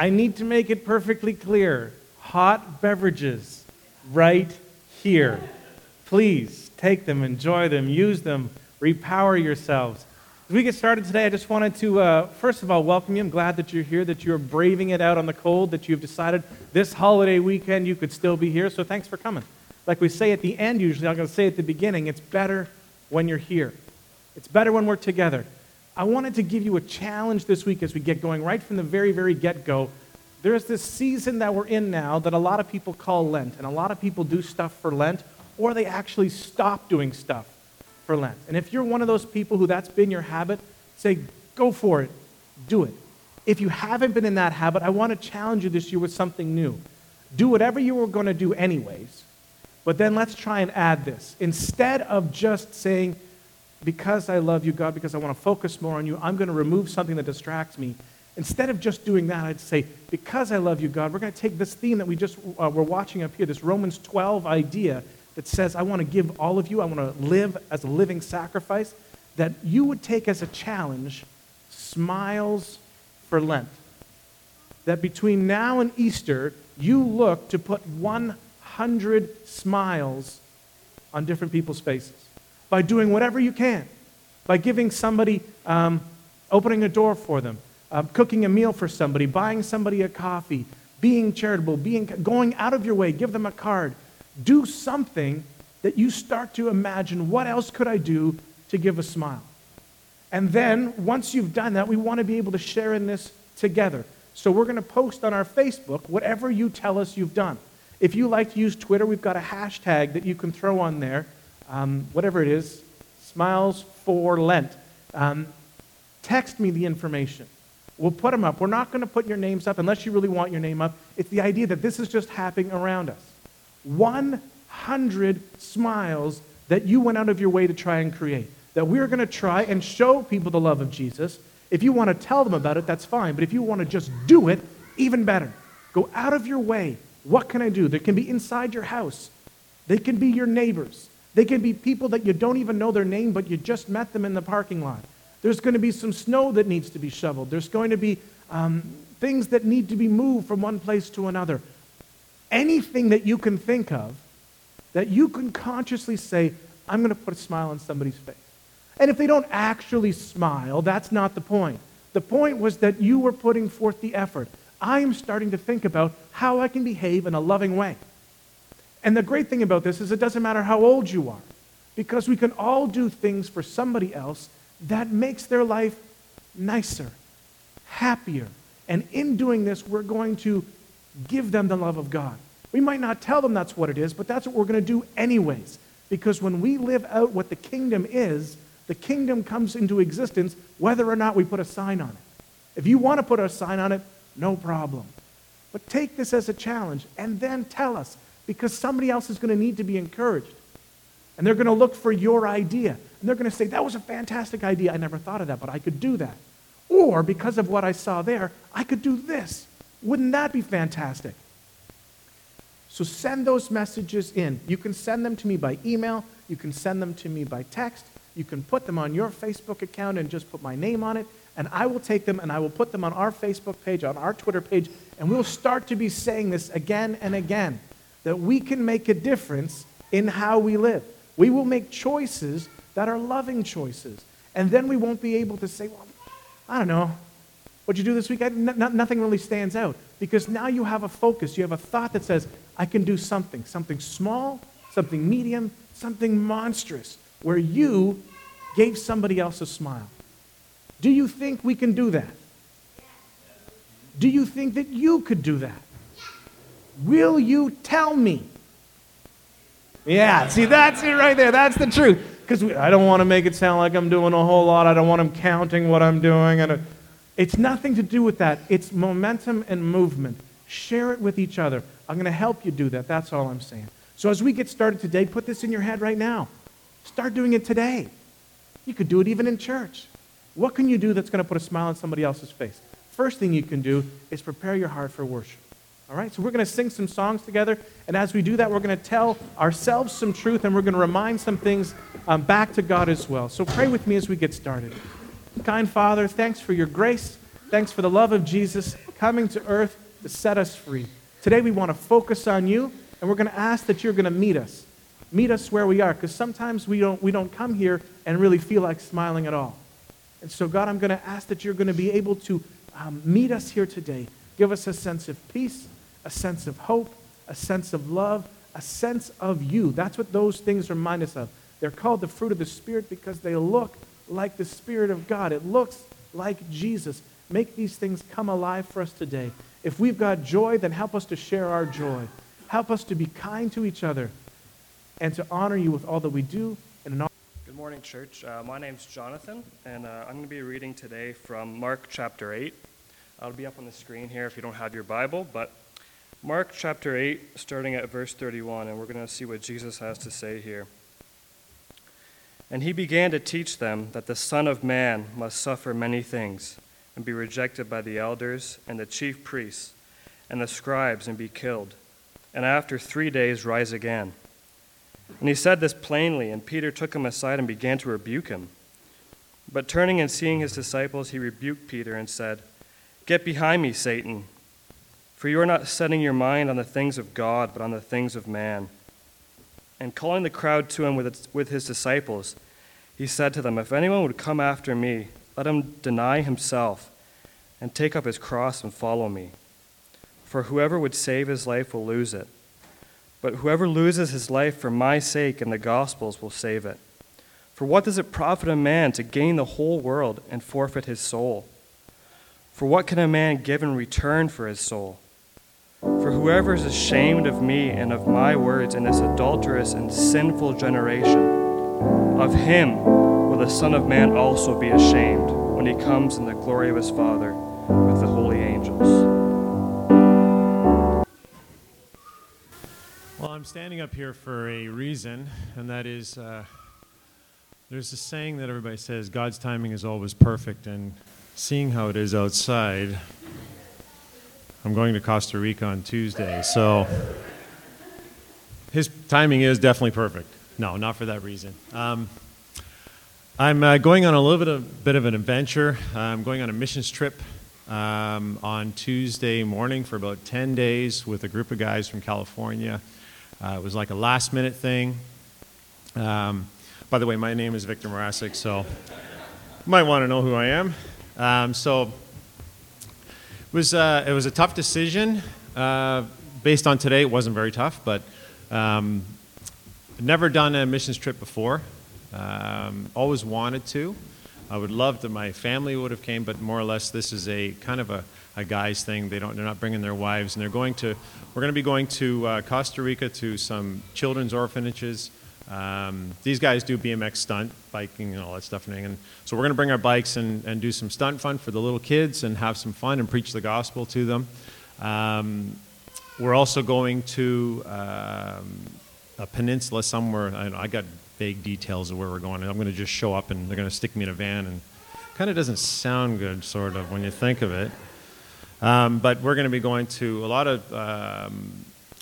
I need to make it perfectly clear hot beverages right here. Please take them, enjoy them, use them, repower yourselves. As we get started today, I just wanted to, uh, first of all, welcome you. I'm glad that you're here, that you're braving it out on the cold, that you've decided this holiday weekend you could still be here. So thanks for coming. Like we say at the end usually, I'm going to say at the beginning, it's better when you're here. It's better when we're together. I wanted to give you a challenge this week as we get going, right from the very, very get go. There's this season that we're in now that a lot of people call Lent, and a lot of people do stuff for Lent, or they actually stop doing stuff for Lent. And if you're one of those people who that's been your habit, say, go for it, do it. If you haven't been in that habit, I want to challenge you this year with something new. Do whatever you were going to do anyways, but then let's try and add this. Instead of just saying, because I love you, God, because I want to focus more on you, I'm going to remove something that distracts me. Instead of just doing that, I'd say, because I love you, God, we're going to take this theme that we just uh, were watching up here, this Romans 12 idea, that says, I want to give all of you, I want to live as a living sacrifice, that you would take as a challenge smiles for Lent. That between now and Easter, you look to put 100 smiles on different people's faces by doing whatever you can, by giving somebody, um, opening a door for them, uh, cooking a meal for somebody, buying somebody a coffee, being charitable, being, going out of your way, give them a card, do something that you start to imagine what else could I do to give a smile? And then, once you've done that, we want to be able to share in this together. So, we're going to post on our Facebook whatever you tell us you've done. If you like to use Twitter, we've got a hashtag that you can throw on there, um, whatever it is, smiles for Lent. Um, text me the information. We'll put them up. We're not going to put your names up unless you really want your name up. It's the idea that this is just happening around us. 100 smiles that you went out of your way to try and create. That we're going to try and show people the love of Jesus. If you want to tell them about it, that's fine. But if you want to just do it, even better. Go out of your way. What can I do? They can be inside your house, they can be your neighbors, they can be people that you don't even know their name, but you just met them in the parking lot. There's going to be some snow that needs to be shoveled. There's going to be um, things that need to be moved from one place to another anything that you can think of that you can consciously say, I'm going to put a smile on somebody's face. And if they don't actually smile, that's not the point. The point was that you were putting forth the effort. I am starting to think about how I can behave in a loving way. And the great thing about this is it doesn't matter how old you are, because we can all do things for somebody else that makes their life nicer, happier. And in doing this, we're going to give them the love of God. We might not tell them that's what it is, but that's what we're going to do anyways. Because when we live out what the kingdom is, the kingdom comes into existence whether or not we put a sign on it. If you want to put a sign on it, no problem. But take this as a challenge and then tell us because somebody else is going to need to be encouraged. And they're going to look for your idea. And they're going to say, That was a fantastic idea. I never thought of that, but I could do that. Or because of what I saw there, I could do this. Wouldn't that be fantastic? So send those messages in. You can send them to me by email. You can send them to me by text. You can put them on your Facebook account and just put my name on it. And I will take them and I will put them on our Facebook page, on our Twitter page, and we'll start to be saying this again and again that we can make a difference in how we live. We will make choices that are loving choices. And then we won't be able to say, well, I don't know, What'd you do this week? nothing really stands out because now you have a focus. You have a thought that says, I can do something, something small, something medium, something monstrous, where you gave somebody else a smile. Do you think we can do that? Do you think that you could do that? Will you tell me? Yeah, see, that's it right there. That's the truth. Because I don't want to make it sound like I'm doing a whole lot. I don't want them counting what I'm doing. And uh, it's nothing to do with that. It's momentum and movement. Share it with each other. I'm going to help you do that. That's all I'm saying. So as we get started today, put this in your head right now. Start doing it today. You could do it even in church. What can you do that's going to put a smile on somebody else's face? First thing you can do is prepare your heart for worship. All right? So we're going to sing some songs together. And as we do that, we're going to tell ourselves some truth and we're going to remind some things um, back to God as well. So pray with me as we get started. Kind Father, thanks for your grace. Thanks for the love of Jesus. coming to earth to set us free. Today we want to focus on you, and we're going to ask that you're going to meet us. Meet us where we are, because sometimes we don't, we don't come here and really feel like smiling at all. And so, God, I'm going to ask that you're going to be able to um, meet us here today. Give us a sense of peace, a sense of hope, a sense of love, a sense of you. That's what those things remind us of. They're called the fruit of the Spirit because they look like the Spirit of God. It looks like Jesus. Make these things come alive for us today. If we've got joy, then help us to share our joy. Help us to be kind to each other and to honor you with all that we do and in all. Good morning, church. Uh, my name's Jonathan, and uh, I'm going to be reading today from Mark chapter 8. I'll be up on the screen here if you don't have your Bible, but Mark chapter 8, starting at verse 31, and we're going to see what Jesus has to say here. And he began to teach them that the Son of Man must suffer many things, and be rejected by the elders and the chief priests and the scribes, and be killed, and after three days rise again. And he said this plainly, and Peter took him aside and began to rebuke him. But turning and seeing his disciples, he rebuked Peter and said, Get behind me, Satan, for you are not setting your mind on the things of God, but on the things of man. And calling the crowd to him with, with his disciples, he said to them, If anyone would come after me, let him deny himself and take up his cross and follow me. For whoever would save his life will lose it. But whoever loses his life for my sake and the gospel's will save it. For what does it profit a man to gain the whole world and forfeit his soul? For what can a man give in return for his soul? For whoever is ashamed of me and of my words in this adulterous and sinful generation, of him will the Son of Man also be ashamed when he comes in the glory of his Father with the holy angels. Well, I'm standing up here for a reason, and that is uh, there's a saying that everybody says God's timing is always perfect, and seeing how it is outside, I'm going to Costa Rica on Tuesday, so his timing is definitely perfect. No, not for that reason. Um, I'm uh, going on a little bit of, bit of an adventure. I'm going on a missions trip um, on Tuesday morning for about 10 days with a group of guys from California. Uh, it was like a last minute thing. Um, by the way, my name is Victor Morasic, so you might want to know who I am. Um, so it was, uh, it was a tough decision. Uh, based on today, it wasn't very tough, but um, never done a missions trip before. Um, always wanted to. I would love that my family would have came, but more or less this is a kind of a, a guy's thing. They don't, they're not bringing their wives, and they're going to. We're going to be going to uh, Costa Rica to some children's orphanages. Um, these guys do BMX stunt, biking, and all that stuff. And so we're going to bring our bikes and, and do some stunt fun for the little kids and have some fun and preach the gospel to them. Um, we're also going to um, a peninsula somewhere. I, know, I, got vague details of where we're going. I'm going to just show up and they're going to stick me in a van. And kind of doesn't sound good, sort of, when you think of it. Um, but we're going to be going to a lot of um,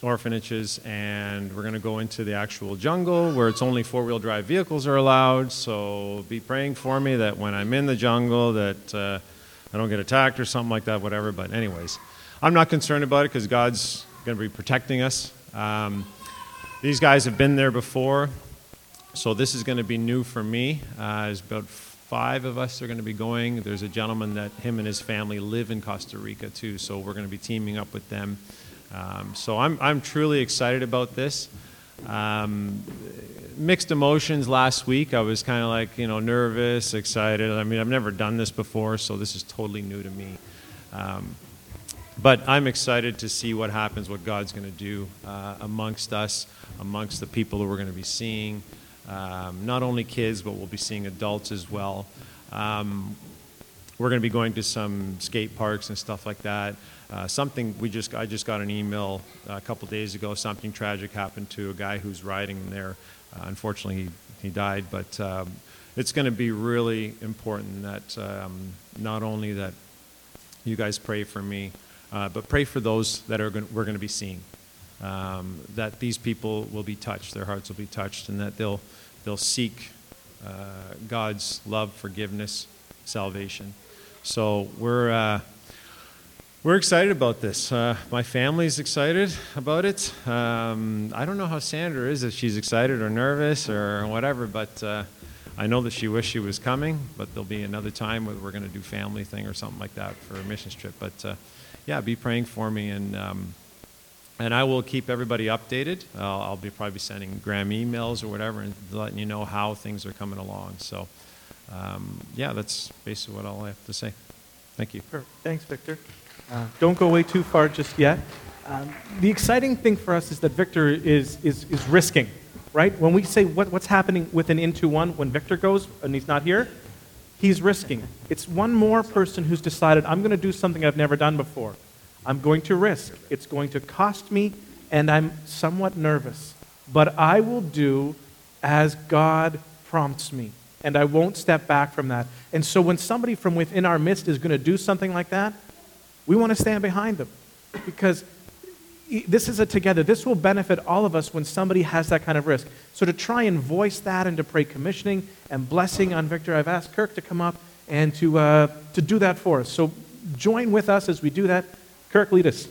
orphanages, and we're going to go into the actual jungle where it's only four-wheel drive vehicles are allowed. So be praying for me that when I'm in the jungle that uh, I don't get attacked or something like that, whatever. But anyways, I'm not concerned about it because God's going to be protecting us. Um, these guys have been there before, so this is going to be new for me. Uh, there's about five of us are going to be going. There's a gentleman that him and his family live in Costa Rica too, so we're going to be teaming up with them. Um, so I'm, I'm truly excited about this. Um, mixed emotions last week. I was kind of like, you know, nervous, excited. I mean, I've never done this before, so this is totally new to me. Um, but I'm excited to see what happens, what God's going to do uh, amongst us, amongst the people that we're going to be seeing. Um, not only kids, but we'll be seeing adults as well. Um, we're going to be going to some skate parks and stuff like that. Uh, something we just I just got an email a couple days ago. Something tragic happened to a guy who's riding there. Uh, unfortunately, he, he died. But um, it's going to be really important that um, not only that you guys pray for me, uh, but pray for those that are going, we're going to be seeing. Um, that these people will be touched, their hearts will be touched, and that they'll they'll seek uh, God's love, forgiveness, salvation. So we're uh, We're excited about this. Uh, my family's excited about it. Um, I don't know how Sandra is, if she's excited or nervous or whatever, but uh, I know that she wished she was coming, but there'll be another time where we're going to do family thing or something like that for a missions trip. But uh, yeah, be praying for me, and um, and I will keep everybody updated. I'll, I'll be probably sending Graham emails or whatever and letting you know how things are coming along. So um, yeah, that's basically what all I have to say. Thank you. Sure. Thanks, Victor. Uh, don't go away too far just yet. Um, the exciting thing for us is that Victor is, is, is risking, right? When we say what, what's happening with an into one, when Victor goes and he's not here, he's risking. It's one more person who's decided, I'm going to do something I've never done before. I'm going to risk. It's going to cost me, and I'm somewhat nervous. But I will do as God prompts me, and I won't step back from that. And so when somebody from within our midst is going to do something like that, we want to stand behind them because this is a together. This will benefit all of us when somebody has that kind of risk. So to try and voice that and to pray commissioning and blessing on Victor, I've asked Kirk to come up and to, uh, to do that for us. So join with us as we do that. Kirk, lead us.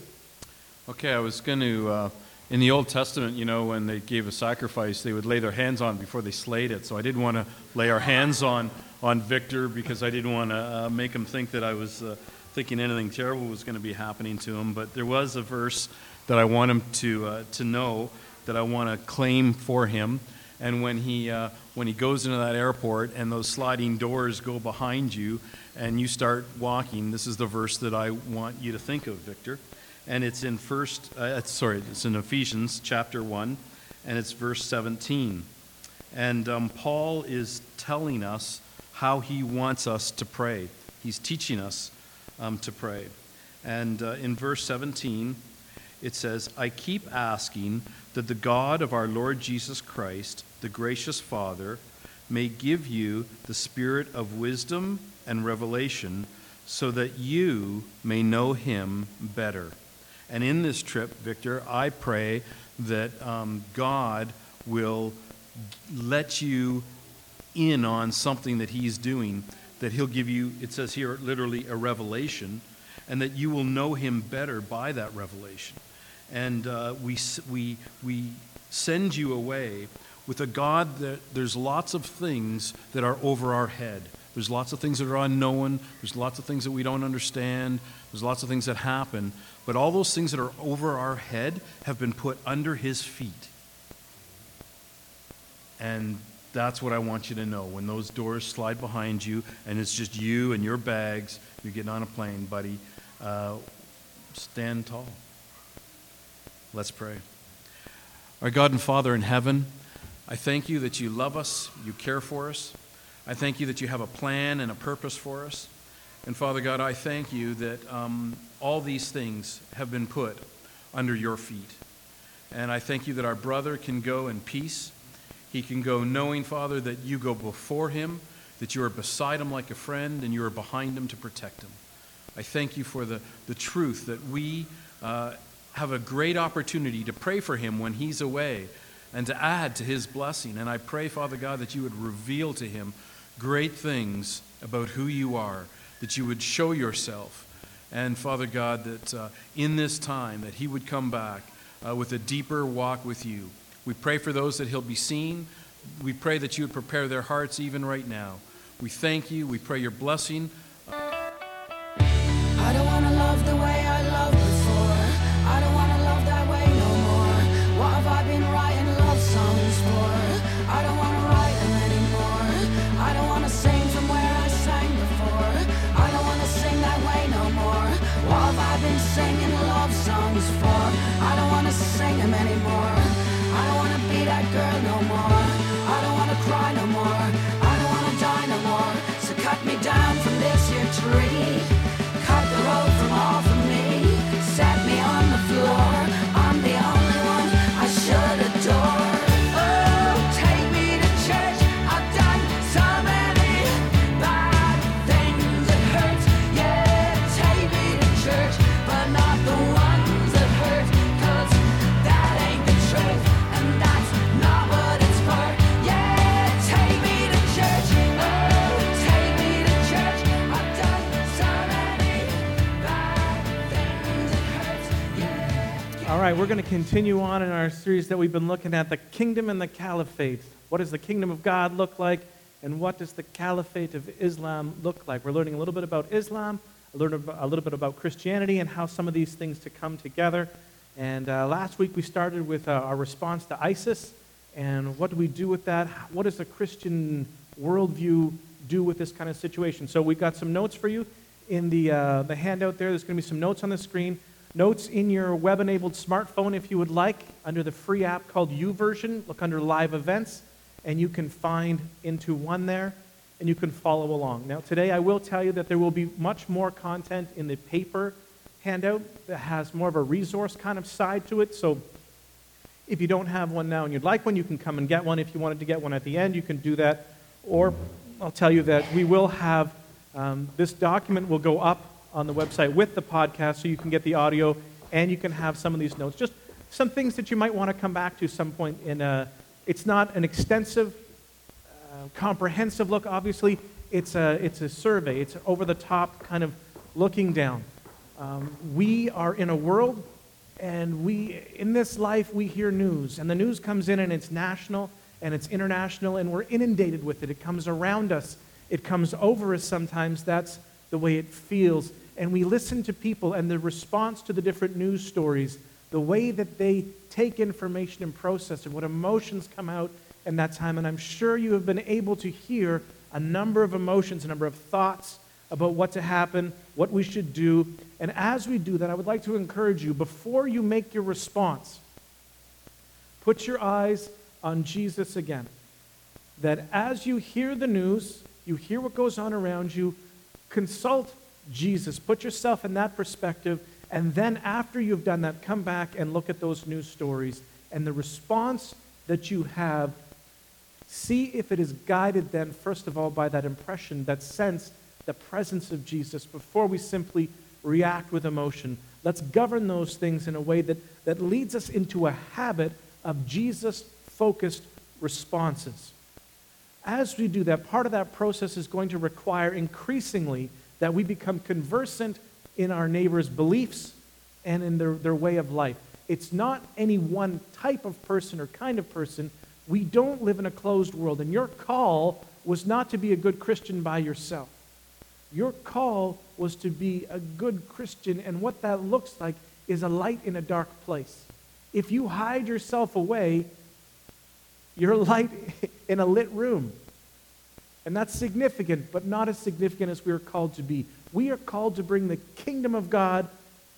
Okay, I was going to, uh, in the Old Testament, you know, when they gave a sacrifice, they would lay their hands on before they slayed it. So I didn't want to lay our hands on, on Victor because I didn't want to uh, make him think that I was uh, thinking anything terrible was going to be happening to him. But there was a verse that I want him to, uh, to know, that I want to claim for him. And when he, uh, when he goes into that airport and those sliding doors go behind you and you start walking, this is the verse that I want you to think of, Victor. And it's in first, uh, sorry, it's in Ephesians chapter 1, and it's verse 17. And um, Paul is telling us how he wants us to pray. He's teaching us um, to pray. And uh, in verse 17, it says, I keep asking that the God of our Lord Jesus Christ, the gracious Father, may give you the spirit of wisdom and revelation so that you may know him better. And in this trip, Victor, I pray that um, God will let you in on something that he's doing that he'll give you, it says here literally, a revelation, and that you will know him better by that revelation. And uh, we, we, we send you away with a God that there's lots of things that are over our head. There's lots of things that are unknown. There's lots of things that we don't understand. There's lots of things that happen. But all those things that are over our head have been put under his feet. And that's what I want you to know. When those doors slide behind you and it's just you and your bags, you're getting on a plane, buddy, uh, stand tall. Let's pray. Our God and Father in heaven, I thank you that you love us, you care for us. I thank you that you have a plan and a purpose for us. And Father God, I thank you that um, all these things have been put under your feet. And I thank you that our brother can go in peace he can go knowing, Father, that you go before him, that you are beside him like a friend, and you are behind him to protect him. I thank you for the, the truth that we uh, have a great opportunity to pray for him when he's away and to add to his blessing. And I pray, Father God, that you would reveal to him great things about who you are, that you would show yourself. And Father God, that uh, in this time that he would come back uh, with a deeper walk with you. We pray for those that he'll be seen. We pray that you would prepare their hearts even right now. We thank you. We pray your blessing. I continue on in our series that we've been looking at the kingdom and the caliphate. What does the kingdom of God look like, and what does the caliphate of Islam look like? We're learning a little bit about Islam, a a little bit about Christianity, and how some of these things to come together. And uh, last week we started with uh, our response to ISIS, and what do we do with that? What does the Christian worldview do with this kind of situation? So we've got some notes for you in the, uh, the handout there. There's going to be some notes on the screen. Notes in your web enabled smartphone if you would like, under the free app called YouVersion. Look under live events, and you can find into one there, and you can follow along. Now, today I will tell you that there will be much more content in the paper handout that has more of a resource kind of side to it. So if you don't have one now and you'd like one, you can come and get one. If you wanted to get one at the end, you can do that. Or I'll tell you that we will have um, this document will go up on the website with the podcast so you can get the audio and you can have some of these notes. Just some things that you might want to come back to some point in a, it's not an extensive, uh, comprehensive look, obviously. It's a, it's a survey. It's over the top kind of looking down. Um, we are in a world and we, in this life, we hear news. And the news comes in and it's national and it's international and we're inundated with it. It comes around us. It comes over us sometimes. That's the way it feels and we listen to people and the response to the different news stories, the way that they take information and process it, what emotions come out in that time. And I'm sure you have been able to hear a number of emotions, a number of thoughts about what to happen, what we should do. And as we do that, I would like to encourage you before you make your response, put your eyes on Jesus again. That as you hear the news, you hear what goes on around you, consult Jesus. Put yourself in that perspective. And then after you've done that, come back and look at those news stories. And the response that you have, see if it is guided then, first of all, by that impression, that sense, the presence of Jesus, before we simply react with emotion. Let's govern those things in a way that, that leads us into a habit of Jesus focused responses. As we do that, part of that process is going to require increasingly that we become conversant in our neighbor's beliefs and in their, their way of life. It's not any one type of person or kind of person. We don't live in a closed world, and your call was not to be a good Christian by yourself. Your call was to be a good Christian, and what that looks like is a light in a dark place. If you hide yourself away, you're light in a lit room. And that's significant, but not as significant as we are called to be. We are called to bring the kingdom of God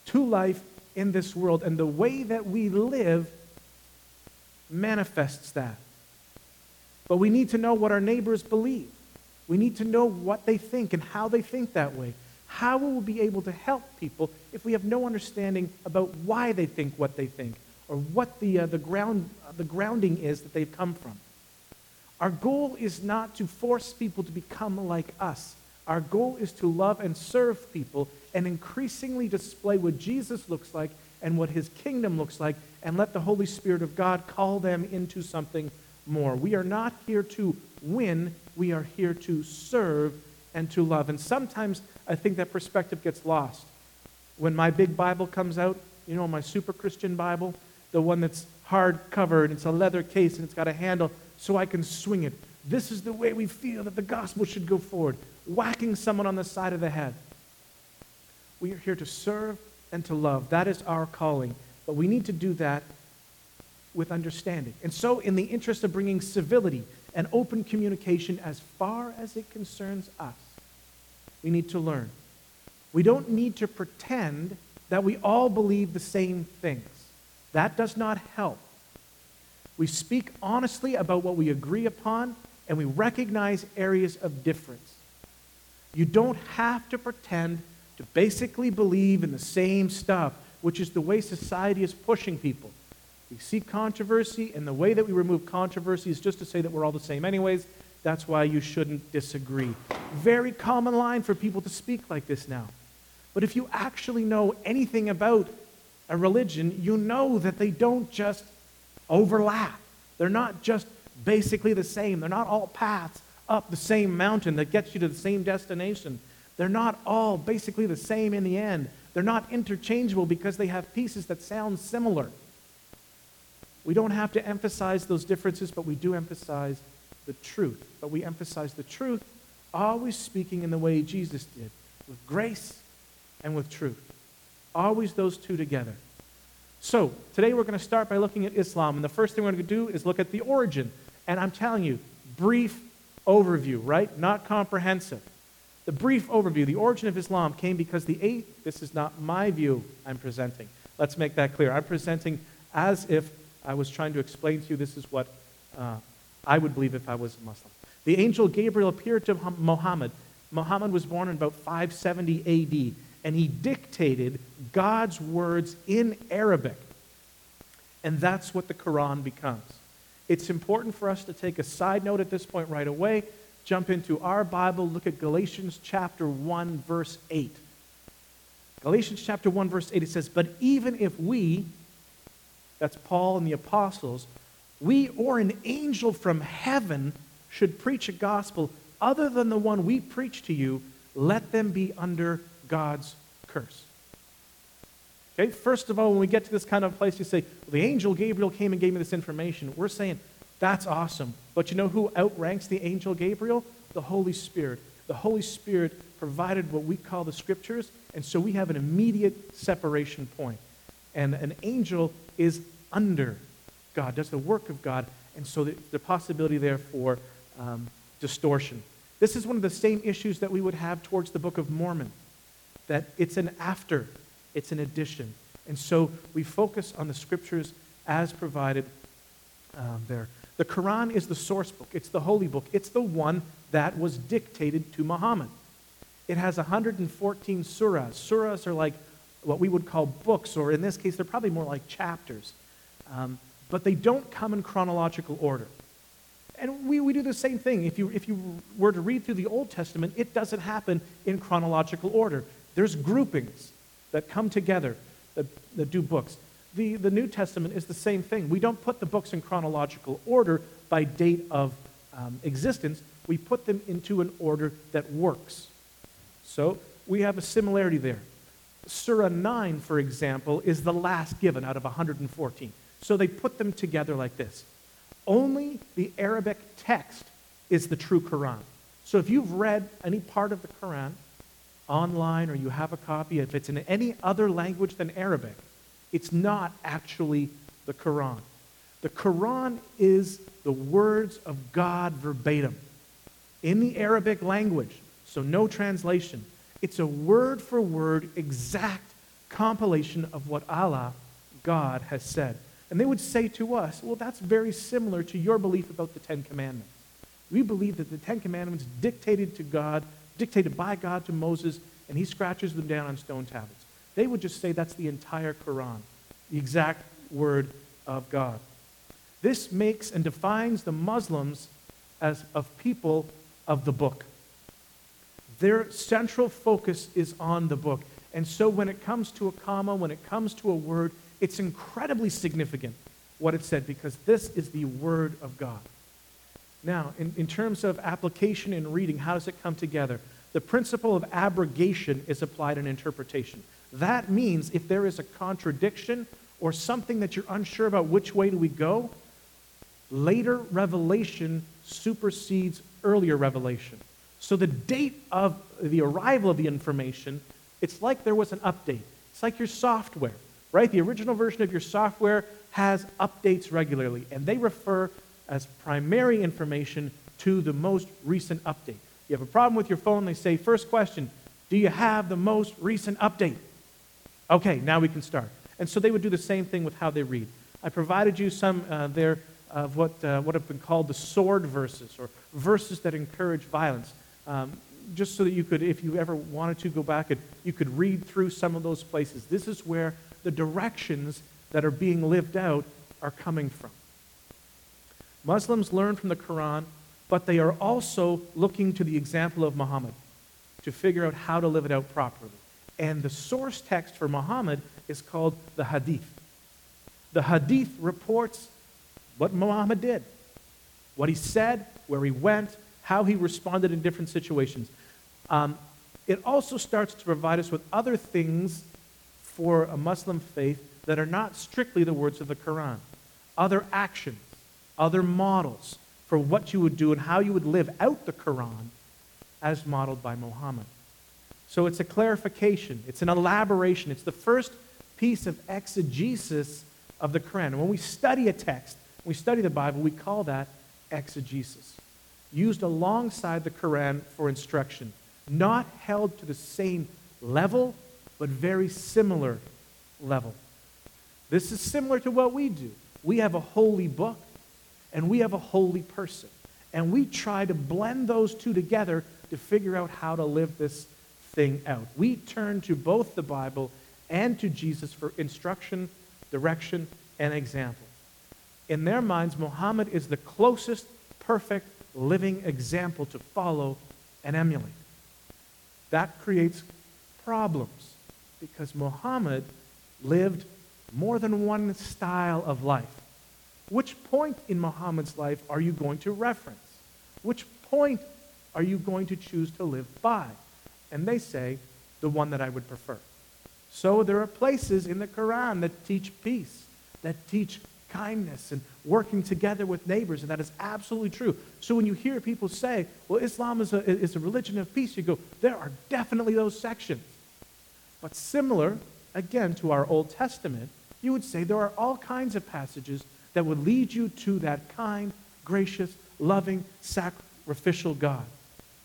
to life in this world. And the way that we live manifests that. But we need to know what our neighbors believe. We need to know what they think and how they think that way. How will we be able to help people if we have no understanding about why they think what they think or what the, uh, the, ground, uh, the grounding is that they've come from? Our goal is not to force people to become like us. Our goal is to love and serve people and increasingly display what Jesus looks like and what his kingdom looks like and let the Holy Spirit of God call them into something more. We are not here to win, we are here to serve and to love. And sometimes I think that perspective gets lost. When my big Bible comes out, you know, my super Christian Bible, the one that's hard covered, it's a leather case and it's got a handle so I can swing it. This is the way we feel that the gospel should go forward, whacking someone on the side of the head. We are here to serve and to love. That is our calling. But we need to do that with understanding. And so, in the interest of bringing civility and open communication as far as it concerns us, we need to learn. We don't need to pretend that we all believe the same things. That does not help. We speak honestly about what we agree upon, and we recognize areas of difference. You don't have to pretend to basically believe in the same stuff, which is the way society is pushing people. We see controversy, and the way that we remove controversy is just to say that we're all the same, anyways. That's why you shouldn't disagree. Very common line for people to speak like this now. But if you actually know anything about a religion, you know that they don't just overlap. They're not just basically the same, they're not all paths up the same mountain that gets you to the same destination. They're not all basically the same in the end. They're not interchangeable because they have pieces that sound similar. We don't have to emphasize those differences, but we do emphasize the truth. But we emphasize the truth, always speaking in the way Jesus did, with grace and with truth. Always those two together. So, today we're going to start by looking at Islam. And the first thing we're going to do is look at the origin. And I'm telling you, brief overview, right? Not comprehensive. The brief overview, the origin of Islam came because the eight, this is not my view I'm presenting. Let's make that clear. I'm presenting as if I was trying to explain to you this is what uh, I would believe if I was a Muslim. The angel Gabriel appeared to Muhammad. Muhammad was born in about 570 AD, and he dictated God's words in Arabic. And that's what the Quran becomes. It's important for us to take a side note at this point right away. Jump into our Bible, look at Galatians chapter 1, verse 8. Galatians chapter 1, verse 8, it says, But even if we, that's Paul and the apostles, we or an angel from heaven should preach a gospel other than the one we preach to you, let them be under God's curse. Okay, first of all, when we get to this kind of place, you say, well, the angel Gabriel came and gave me this information. We're saying, that's awesome. But you know who outranks the angel Gabriel? The Holy Spirit. The Holy Spirit provided what we call the scriptures, and so we have an immediate separation point. And an angel is under God, does the work of God, and so the, the possibility there for um, distortion. This is one of the same issues that we would have towards the Book of Mormon, that it's an after, it's an addition. And so we focus on the scriptures as provided um, there. The Quran is the source book, it's the holy book, it's the one that was dictated to Muhammad. It has 114 surahs. Surahs are like what we would call books, or in this case, they're probably more like chapters. Um, but they don't come in chronological order. And we, we do the same thing. If you, if you were to read through the Old Testament, it doesn't happen in chronological order. There's groupings that come together that, that do books. The, the New Testament is the same thing. We don't put the books in chronological order by date of um, existence, we put them into an order that works. So we have a similarity there. Surah 9, for example, is the last given out of 114. So they put them together like this. Only the Arabic text is the true Quran. So if you've read any part of the Quran online or you have a copy, if it's in any other language than Arabic, it's not actually the Quran. The Quran is the words of God verbatim in the Arabic language, so no translation. It's a word for word, exact compilation of what Allah, God, has said. And they would say to us, well, that's very similar to your belief about the Ten Commandments. We believe that the Ten Commandments dictated to God, dictated by God to Moses, and he scratches them down on stone tablets. They would just say that's the entire Quran, the exact word of God. This makes and defines the Muslims as of people of the book. Their central focus is on the book. And so when it comes to a comma, when it comes to a word, it's incredibly significant what it said because this is the Word of God. Now, in, in terms of application and reading, how does it come together? The principle of abrogation is applied in interpretation. That means if there is a contradiction or something that you're unsure about which way do we go, later revelation supersedes earlier revelation. So the date of the arrival of the information, it's like there was an update. It's like your software right? The original version of your software has updates regularly, and they refer as primary information to the most recent update. You have a problem with your phone, they say, first question, do you have the most recent update? Okay, now we can start. And so they would do the same thing with how they read. I provided you some uh, there of what, uh, what have been called the sword verses, or verses that encourage violence. Um, just so that you could, if you ever wanted to go back, and you could read through some of those places. This is where the directions that are being lived out are coming from. Muslims learn from the Quran, but they are also looking to the example of Muhammad to figure out how to live it out properly. And the source text for Muhammad is called the Hadith. The Hadith reports what Muhammad did, what he said, where he went, how he responded in different situations. Um, it also starts to provide us with other things for a Muslim faith that are not strictly the words of the Quran. Other actions, other models for what you would do and how you would live out the Quran as modeled by Muhammad. So it's a clarification, it's an elaboration, it's the first piece of exegesis of the Quran. And when we study a text, we study the Bible, we call that exegesis. Used alongside the Quran for instruction, not held to the same level, but very similar level. This is similar to what we do. We have a holy book and we have a holy person. And we try to blend those two together to figure out how to live this thing out. We turn to both the Bible and to Jesus for instruction, direction, and example. In their minds, Muhammad is the closest perfect living example to follow and emulate. That creates problems because Muhammad lived more than one style of life. Which point in Muhammad's life are you going to reference? Which point are you going to choose to live by? And they say, the one that I would prefer. So there are places in the Quran that teach peace, that teach kindness and working together with neighbors, and that is absolutely true. So when you hear people say, well, Islam is a, is a religion of peace, you go, there are definitely those sections. But similar, again, to our Old Testament, you would say there are all kinds of passages that would lead you to that kind, gracious, loving, sacrificial God.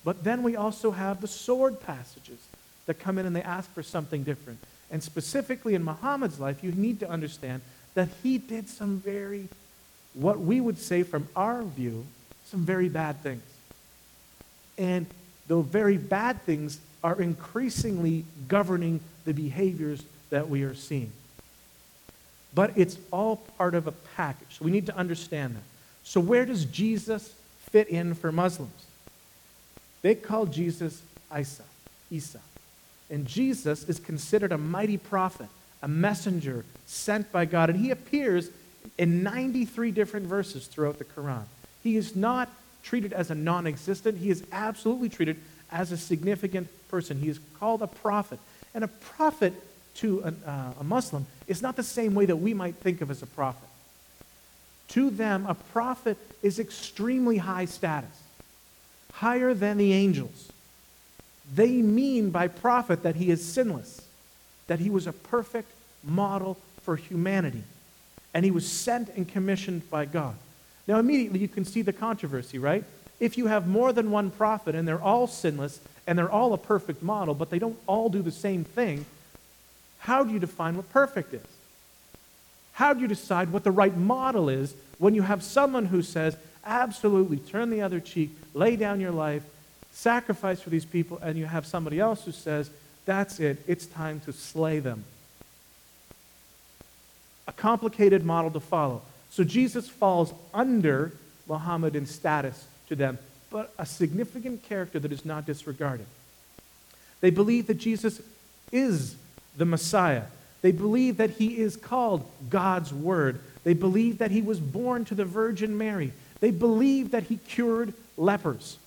But then we also have the sword passages that come in and they ask for something different. And specifically in Muhammad's life, you need to understand that he did some very, what we would say from our view, some very bad things. And the very bad things are increasingly governing the behaviors that we are seeing. But it's all part of a package. So we need to understand that. So, where does Jesus fit in for Muslims? They call Jesus Isa, Isa. And Jesus is considered a mighty prophet, a messenger sent by God. And he appears in 93 different verses throughout the Quran. He is not treated as a non existent, he is absolutely treated as a significant person. He is called a prophet. And a prophet to a, uh, a Muslim is not the same way that we might think of as a prophet. To them, a prophet is extremely high status, higher than the angels. They mean by prophet that he is sinless, that he was a perfect model for humanity, and he was sent and commissioned by God. Now, immediately you can see the controversy, right? If you have more than one prophet and they're all sinless and they're all a perfect model, but they don't all do the same thing, how do you define what perfect is? How do you decide what the right model is when you have someone who says, absolutely, turn the other cheek, lay down your life, sacrifice for these people, and you have somebody else who says, that's it, it's time to slay them? A complicated model to follow. So Jesus falls under Muhammad in status to them, but a significant character that is not disregarded. They believe that Jesus is the Messiah. They believe that he is called God's Word. They believe that he was born to the Virgin Mary. They believe that he cured lepers.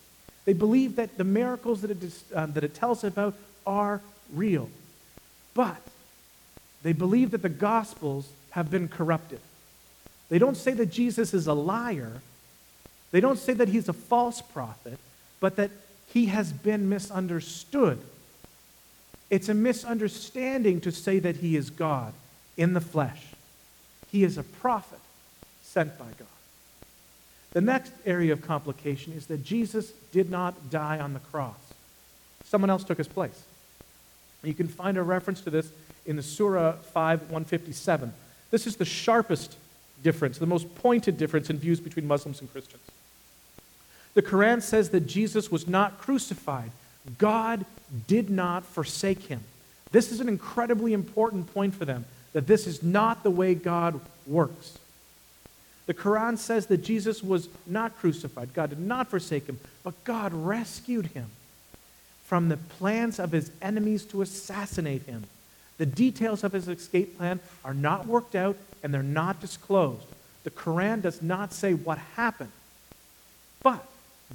They believe that the miracles that it, uh, that it tells about are real. But they believe that the Gospels have been corrupted. They don't say that Jesus is a liar. They don't say that he's a false prophet, but that he has been misunderstood. It's a misunderstanding to say that he is God in the flesh. He is a prophet sent by God. The next area of complication is that Jesus did not die on the cross. Someone else took his place. You can find a reference to this in the Surah 5 157. This is the sharpest difference, the most pointed difference in views between Muslims and Christians. The Quran says that Jesus was not crucified. God did not forsake him. This is an incredibly important point for them that this is not the way God works. The Quran says that Jesus was not crucified. God did not forsake him, but God rescued him from the plans of his enemies to assassinate him. The details of his escape plan are not worked out and they're not disclosed. The Quran does not say what happened. But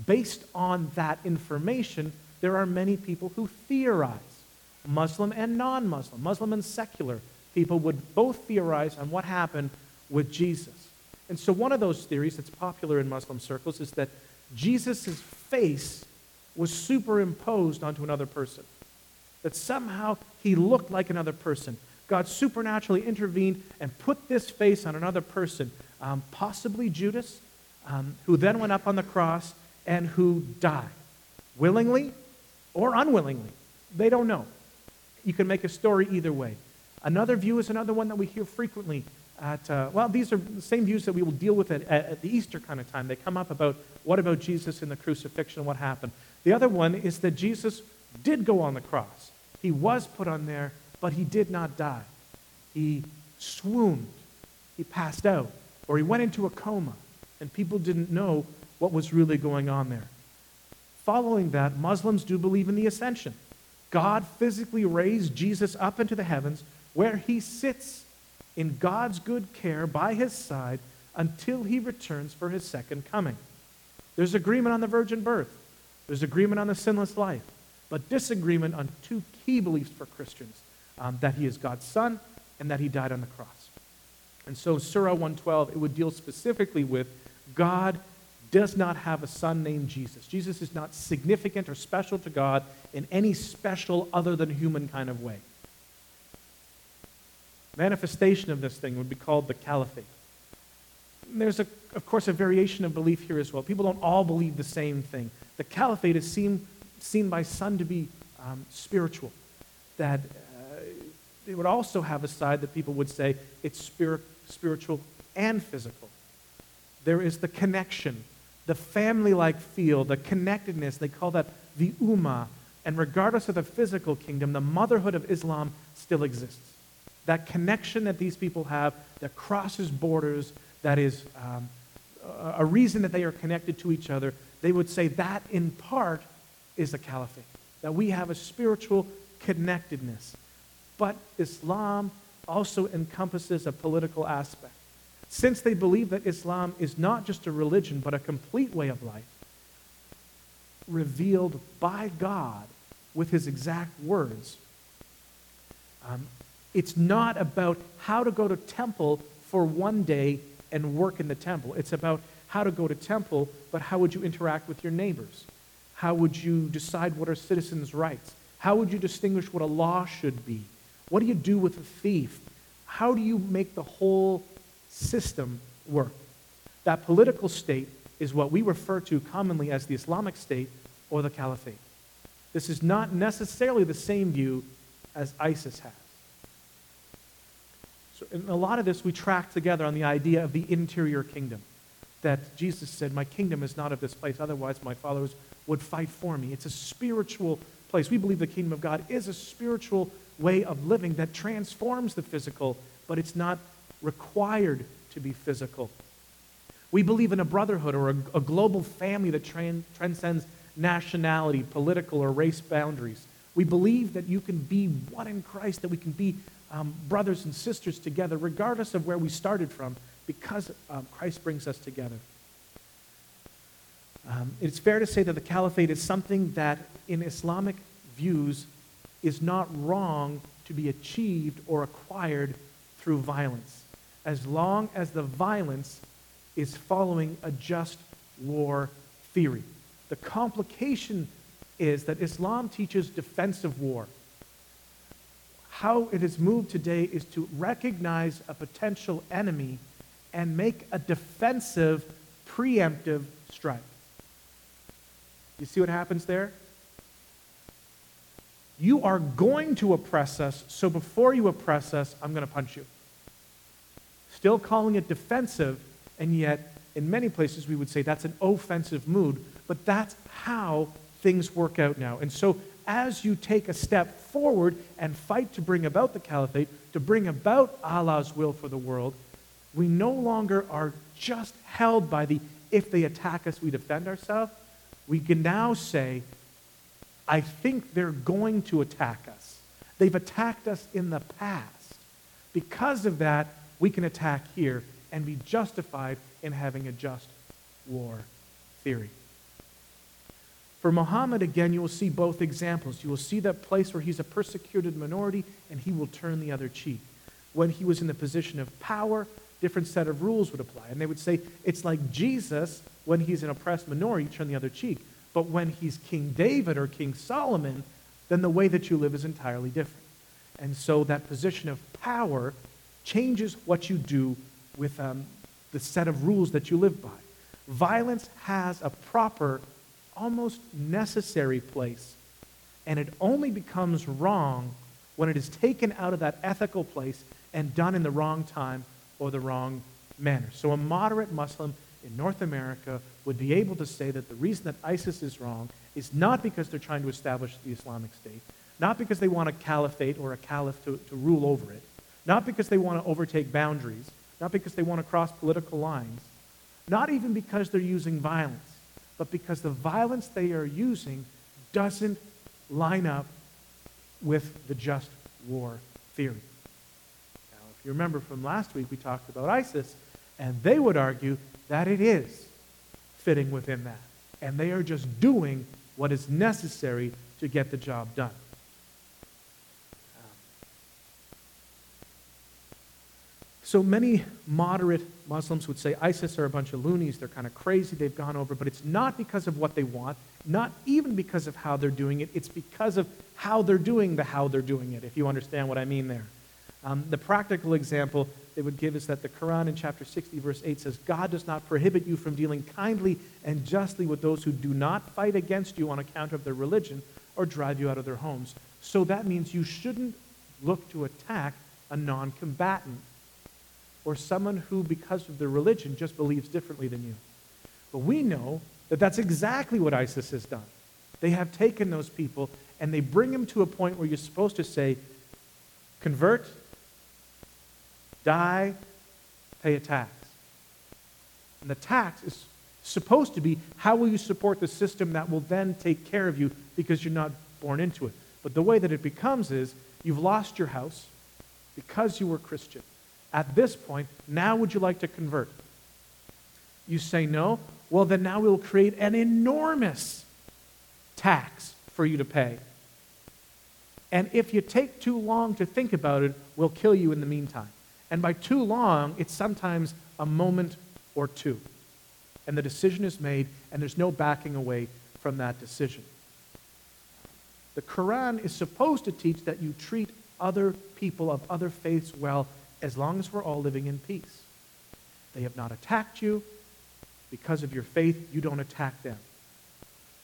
based on that information, there are many people who theorize, Muslim and non Muslim, Muslim and secular people would both theorize on what happened with Jesus. And so, one of those theories that's popular in Muslim circles is that Jesus' face was superimposed onto another person. That somehow he looked like another person. God supernaturally intervened and put this face on another person, um, possibly Judas, um, who then went up on the cross and who died. Willingly or unwillingly. They don't know. You can make a story either way. Another view is another one that we hear frequently at, uh, well, these are the same views that we will deal with at, at, at the Easter kind of time. They come up about what about Jesus in the crucifixion what happened. The other one is that Jesus did go on the cross. He was put on there, but he did not die. He swooned, he passed out, or he went into a coma, and people didn't know what was really going on there. Following that, Muslims do believe in the ascension. God physically raised Jesus up into the heavens where he sits in God's good care by his side until he returns for his second coming. There's agreement on the virgin birth, there's agreement on the sinless life, but disagreement on two key beliefs for Christians um, that he is God's son and that he died on the cross. And so, Surah 112, it would deal specifically with God does not have a son named Jesus. Jesus is not significant or special to God in any special other than human kind of way. Manifestation of this thing would be called the caliphate. There's, a, of course, a variation of belief here as well. People don't all believe the same thing. The caliphate is seen, seen by some to be um, spiritual. That uh, it would also have a side that people would say it's spirit, spiritual and physical. There is the connection, the family like feel, the connectedness. They call that the ummah. And regardless of the physical kingdom, the motherhood of Islam still exists that connection that these people have that crosses borders, that is um, a reason that they are connected to each other, they would say that in part is the caliphate. That we have a spiritual connectedness. But Islam also encompasses a political aspect. Since they believe that Islam is not just a religion, but a complete way of life, revealed by God with his exact words, um, it's not about how to go to temple for one day and work in the temple. It's about how to go to temple, but how would you interact with your neighbors? How would you decide what are citizens' rights? How would you distinguish what a law should be? What do you do with a thief? How do you make the whole system work? That political state is what we refer to commonly as the Islamic State or the Caliphate. This is not necessarily the same view as ISIS has. So in a lot of this, we track together on the idea of the interior kingdom. That Jesus said, My kingdom is not of this place, otherwise, my followers would fight for me. It's a spiritual place. We believe the kingdom of God is a spiritual way of living that transforms the physical, but it's not required to be physical. We believe in a brotherhood or a, a global family that tran- transcends nationality, political, or race boundaries. We believe that you can be one in Christ, that we can be um, brothers and sisters together, regardless of where we started from, because um, Christ brings us together. Um, it's fair to say that the caliphate is something that, in Islamic views, is not wrong to be achieved or acquired through violence, as long as the violence is following a just war theory. The complication is that Islam teaches defensive war how it has moved today is to recognize a potential enemy and make a defensive, preemptive strike. You see what happens there? You are going to oppress us, so before you oppress us, I'm going to punch you. Still calling it defensive, and yet in many places we would say that's an offensive mood, but that's how things work out now. And so as you take a step forward and fight to bring about the caliphate, to bring about Allah's will for the world, we no longer are just held by the if they attack us, we defend ourselves. We can now say, I think they're going to attack us. They've attacked us in the past. Because of that, we can attack here and be justified in having a just war theory. For Muhammad, again, you will see both examples. You will see that place where he's a persecuted minority and he will turn the other cheek. When he was in the position of power, different set of rules would apply. And they would say it's like Jesus when he's an oppressed minority, turn the other cheek. But when he's King David or King Solomon, then the way that you live is entirely different. And so that position of power changes what you do with um, the set of rules that you live by. Violence has a proper, almost necessary place, and it only becomes wrong when it is taken out of that ethical place and done in the wrong time or the wrong manner. So a moderate Muslim in North America would be able to say that the reason that ISIS is wrong is not because they're trying to establish the Islamic State, not because they want a caliphate or a caliph to, to rule over it, not because they want to overtake boundaries, not because they want to cross political lines, not even because they're using violence, but because the violence they are using doesn't line up with the just war theory. Now, if you remember from last week, we talked about ISIS, and they would argue that it is fitting within that. And they are just doing what is necessary to get the job done. So many moderate Muslims would say ISIS are a bunch of loonies. They're kind of crazy. They've gone over. But it's not because of what they want, not even because of how they're doing it. It's because of how they're doing the how they're doing it, if you understand what I mean there. Um, the practical example they would give is that the Quran in chapter 60, verse 8 says, God does not prohibit you from dealing kindly and justly with those who do not fight against you on account of their religion or drive you out of their homes. So that means you shouldn't look to attack a non combatant or someone who, because of their religion, just believes differently than you. But we know that that's exactly what ISIS has done. They have taken those people and they bring them to a point where you're supposed to say, convert, die, pay a tax. And the tax is supposed to be how will you support the system that will then take care of you because you're not born into it. But the way that it becomes is you've lost your house because you were Christian. At this point, now would you like to convert? You say no? Well, then now we'll create an enormous tax for you to pay. And if you take too long to think about it, we'll kill you in the meantime. And by too long, it's sometimes a moment or two. And the decision is made, and there's no backing away from that decision. The Quran is supposed to teach that you treat other people of other faiths well as long as we're all living in peace. They have not attacked you. Because of your faith, you don't attack them.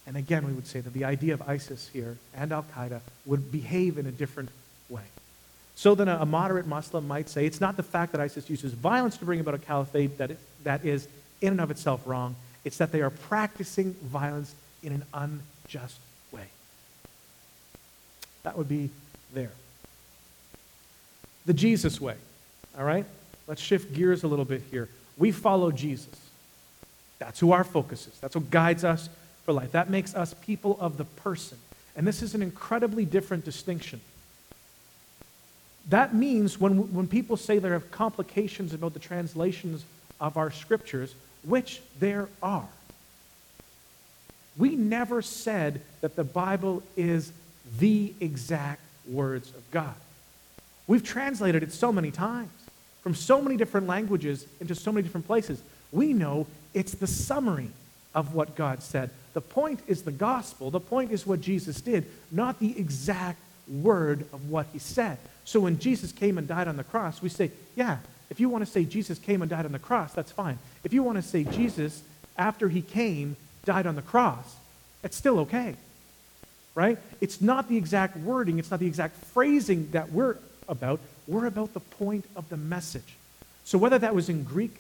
And again, we would say that the idea of ISIS here and Al Qaeda would behave in a different way. So then, a, moderate Muslim might say it's not the fact that ISIS uses violence to bring about a caliphate that, it, that is in and of itself wrong, it's that they are practicing violence in an unjust way. That would be there. The Jesus way. All right? Let's shift gears a little bit here. We follow Jesus. That's who our focus is. That's what guides us for life. That makes us people of the person. And this is an incredibly different distinction. That means when, when people say there are complications about the translations of our scriptures, which there are, we never said that the Bible is the exact words of God. We've translated it so many times from so many different languages into so many different places. We know it's the summary of what God said. The point is the gospel. The point is what Jesus did, not the exact word of what he said. So when Jesus came and died on the cross, we say, yeah, if you want to say Jesus came and died on the cross, that's fine. If you want to say Jesus, after he came, died on the cross, it's still okay. Right? It's not the exact wording, it's not the exact phrasing that we're about. We're about the point of the message. So whether that was in Greek,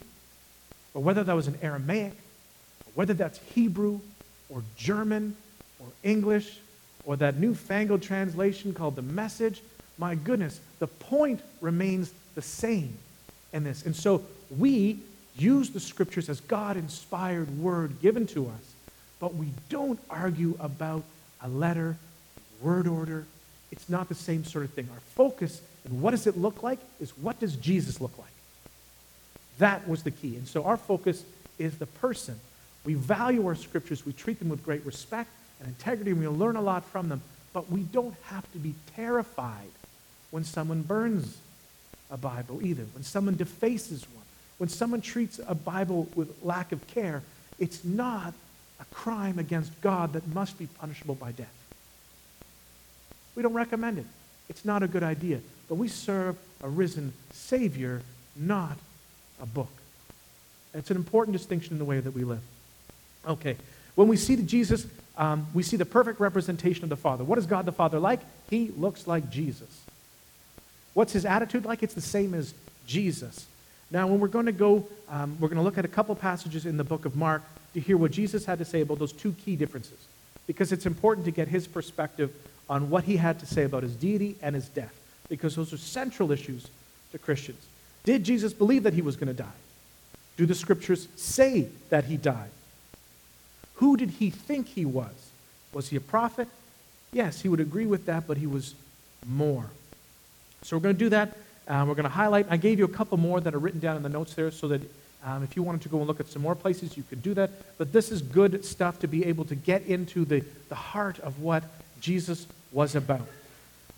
or whether that was in Aramaic, or whether that's Hebrew, or German, or English, or that newfangled translation called the message, my goodness, the point remains the same in this. And so we use the scriptures as God inspired word given to us, but we don't argue about a letter, word order. It's not the same sort of thing. Our focus and what does it look like is what does Jesus look like? That was the key. And so our focus is the person. We value our scriptures, we treat them with great respect, and integrity, and we'll learn a lot from them. But we don't have to be terrified when someone burns a Bible either, when someone defaces one, when someone treats a Bible with lack of care. It's not a crime against God that must be punishable by death. We don't recommend it. It's not a good idea. But we serve a risen Savior, not a book. It's an important distinction in the way that we live. Okay. When we see Jesus, um, we see the perfect representation of the Father. What is God the Father like? He looks like Jesus. What's his attitude like? It's the same as Jesus. Now, when we're going to go, um, we're going to look at a couple passages in the book of Mark to hear what Jesus had to say about those two key differences. Because it's important to get his perspective on what he had to say about his deity and his death. Because those are central issues to Christians. Did Jesus believe that he was going to die? Do the scriptures say that he died? Who did he think he was? Was he a prophet? Yes, he would agree with that, but he was more. So we're going to do that. Uh, we're going to highlight. I gave you a couple more that are written down in the notes there so that um, if you wanted to go and look at some more places, you could do that. But this is good stuff to be able to get into the, the heart of what Jesus was about.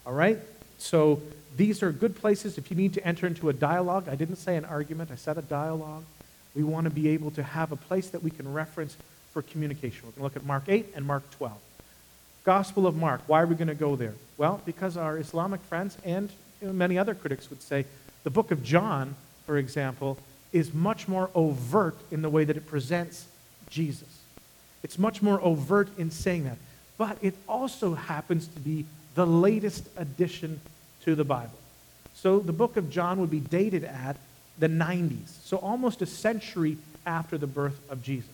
All right? So these are good places if you need to enter into a dialogue. I didn't say an argument, I said a dialogue. We want to be able to have a place that we can reference for communication. We're going to look at Mark 8 and Mark 12. Gospel of Mark. Why are we going to go there? Well, because our Islamic friends and you know, many other critics would say the book of John, for example, is much more overt in the way that it presents Jesus. It's much more overt in saying that. But it also happens to be the latest addition to the Bible. So the book of John would be dated at the 90s, so almost a century after the birth of Jesus.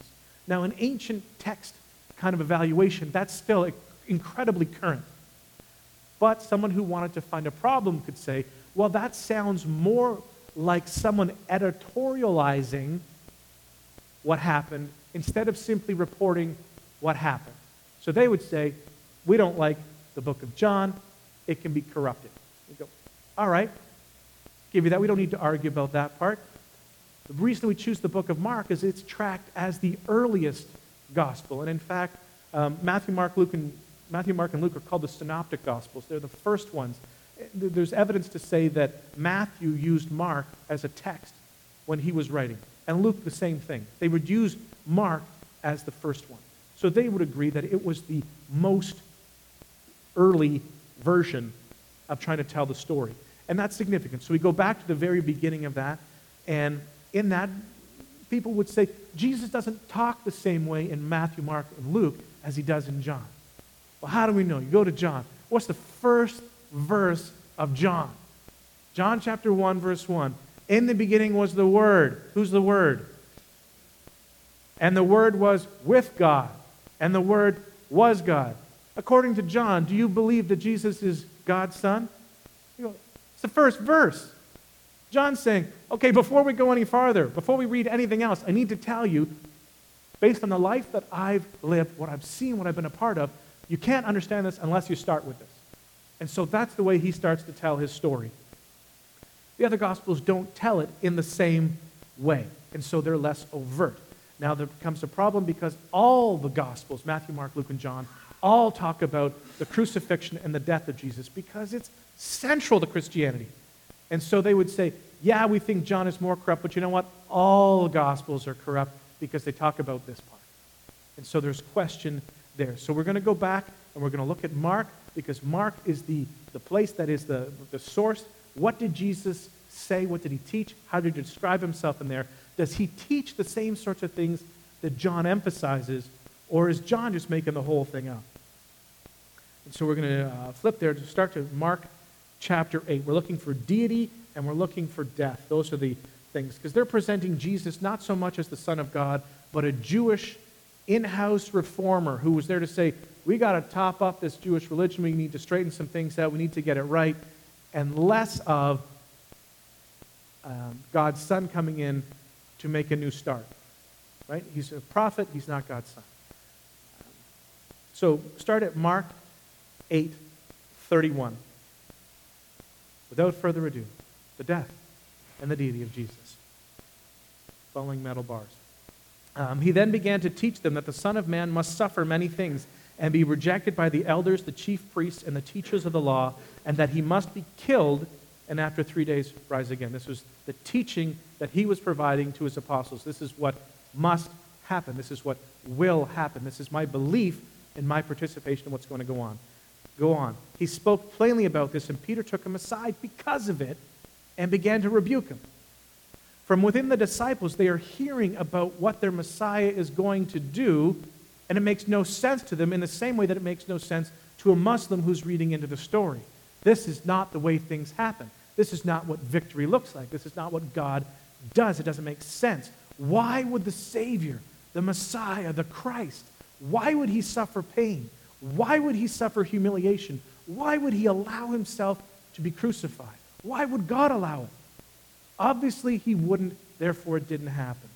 Now, an ancient text kind of evaluation, that's still incredibly current. But someone who wanted to find a problem could say, well, that sounds more like someone editorializing what happened instead of simply reporting what happened. So they would say, we don't like the book of John, it can be corrupted. We go, all right, give you that. We don't need to argue about that part. The reason we choose the book of Mark is it's tracked as the earliest gospel. And in fact, um, Matthew, Mark, Luke, and Matthew, Mark, and Luke are called the synoptic gospels. They're the first ones. There's evidence to say that Matthew used Mark as a text when he was writing, and Luke the same thing. They would use Mark as the first one. So they would agree that it was the most early version of trying to tell the story. And that's significant. So we go back to the very beginning of that, and in that, people would say Jesus doesn't talk the same way in Matthew, Mark, and Luke as he does in John. Well, how do we know? You go to John. What's the first verse of John? John chapter 1, verse 1. In the beginning was the Word. Who's the Word? And the Word was with God, and the Word was God. According to John, do you believe that Jesus is God's Son? Go, it's the first verse. John's saying, okay, before we go any farther, before we read anything else, I need to tell you, based on the life that I've lived, what I've seen, what I've been a part of, you can't understand this unless you start with this. And so that's the way he starts to tell his story. The other Gospels don't tell it in the same way, and so they're less overt. Now, there becomes a problem because all the Gospels, Matthew, Mark, Luke, and John, all talk about the crucifixion and the death of Jesus because it's central to Christianity. And so they would say, yeah, we think John is more corrupt, but you know what? All Gospels are corrupt because they talk about this part. And so there's question there. So we're going to go back and we're going to look at Mark because Mark is the, the place that is the, the source. What did Jesus say? What did he teach? How did he describe himself in there? Does he teach the same sorts of things that John emphasizes, or is John just making the whole thing up? And so we're going to uh, flip there to start to Mark chapter 8. We're looking for deity and we're looking for death. Those are the things. Because they're presenting Jesus not so much as the Son of God, but a Jewish in house reformer who was there to say, we got to top up this Jewish religion. We need to straighten some things out. We need to get it right. And less of um, God's Son coming in to make a new start. Right? He's a prophet, he's not God's Son. So start at Mark 8 31. Without further ado, the death and the deity of Jesus. Following metal bars. Um, he then began to teach them that the Son of Man must suffer many things and be rejected by the elders, the chief priests, and the teachers of the law, and that he must be killed and after three days rise again. This was the teaching that he was providing to his apostles. This is what must happen. This is what will happen. This is my belief in my participation in what's going to go on. Go on. He spoke plainly about this, and Peter took him aside because of it and began to rebuke him. From within the disciples, they are hearing about what their Messiah is going to do, and it makes no sense to them in the same way that it makes no sense to a Muslim who's reading into the story. This is not the way things happen. This is not what victory looks like. This is not what God does. It doesn't make sense. Why would the Savior, the Messiah, the Christ, why would he suffer pain? Why would he suffer humiliation? Why would he allow himself to be crucified? Why would God allow it? Obviously, he wouldn't, therefore, it didn't happen.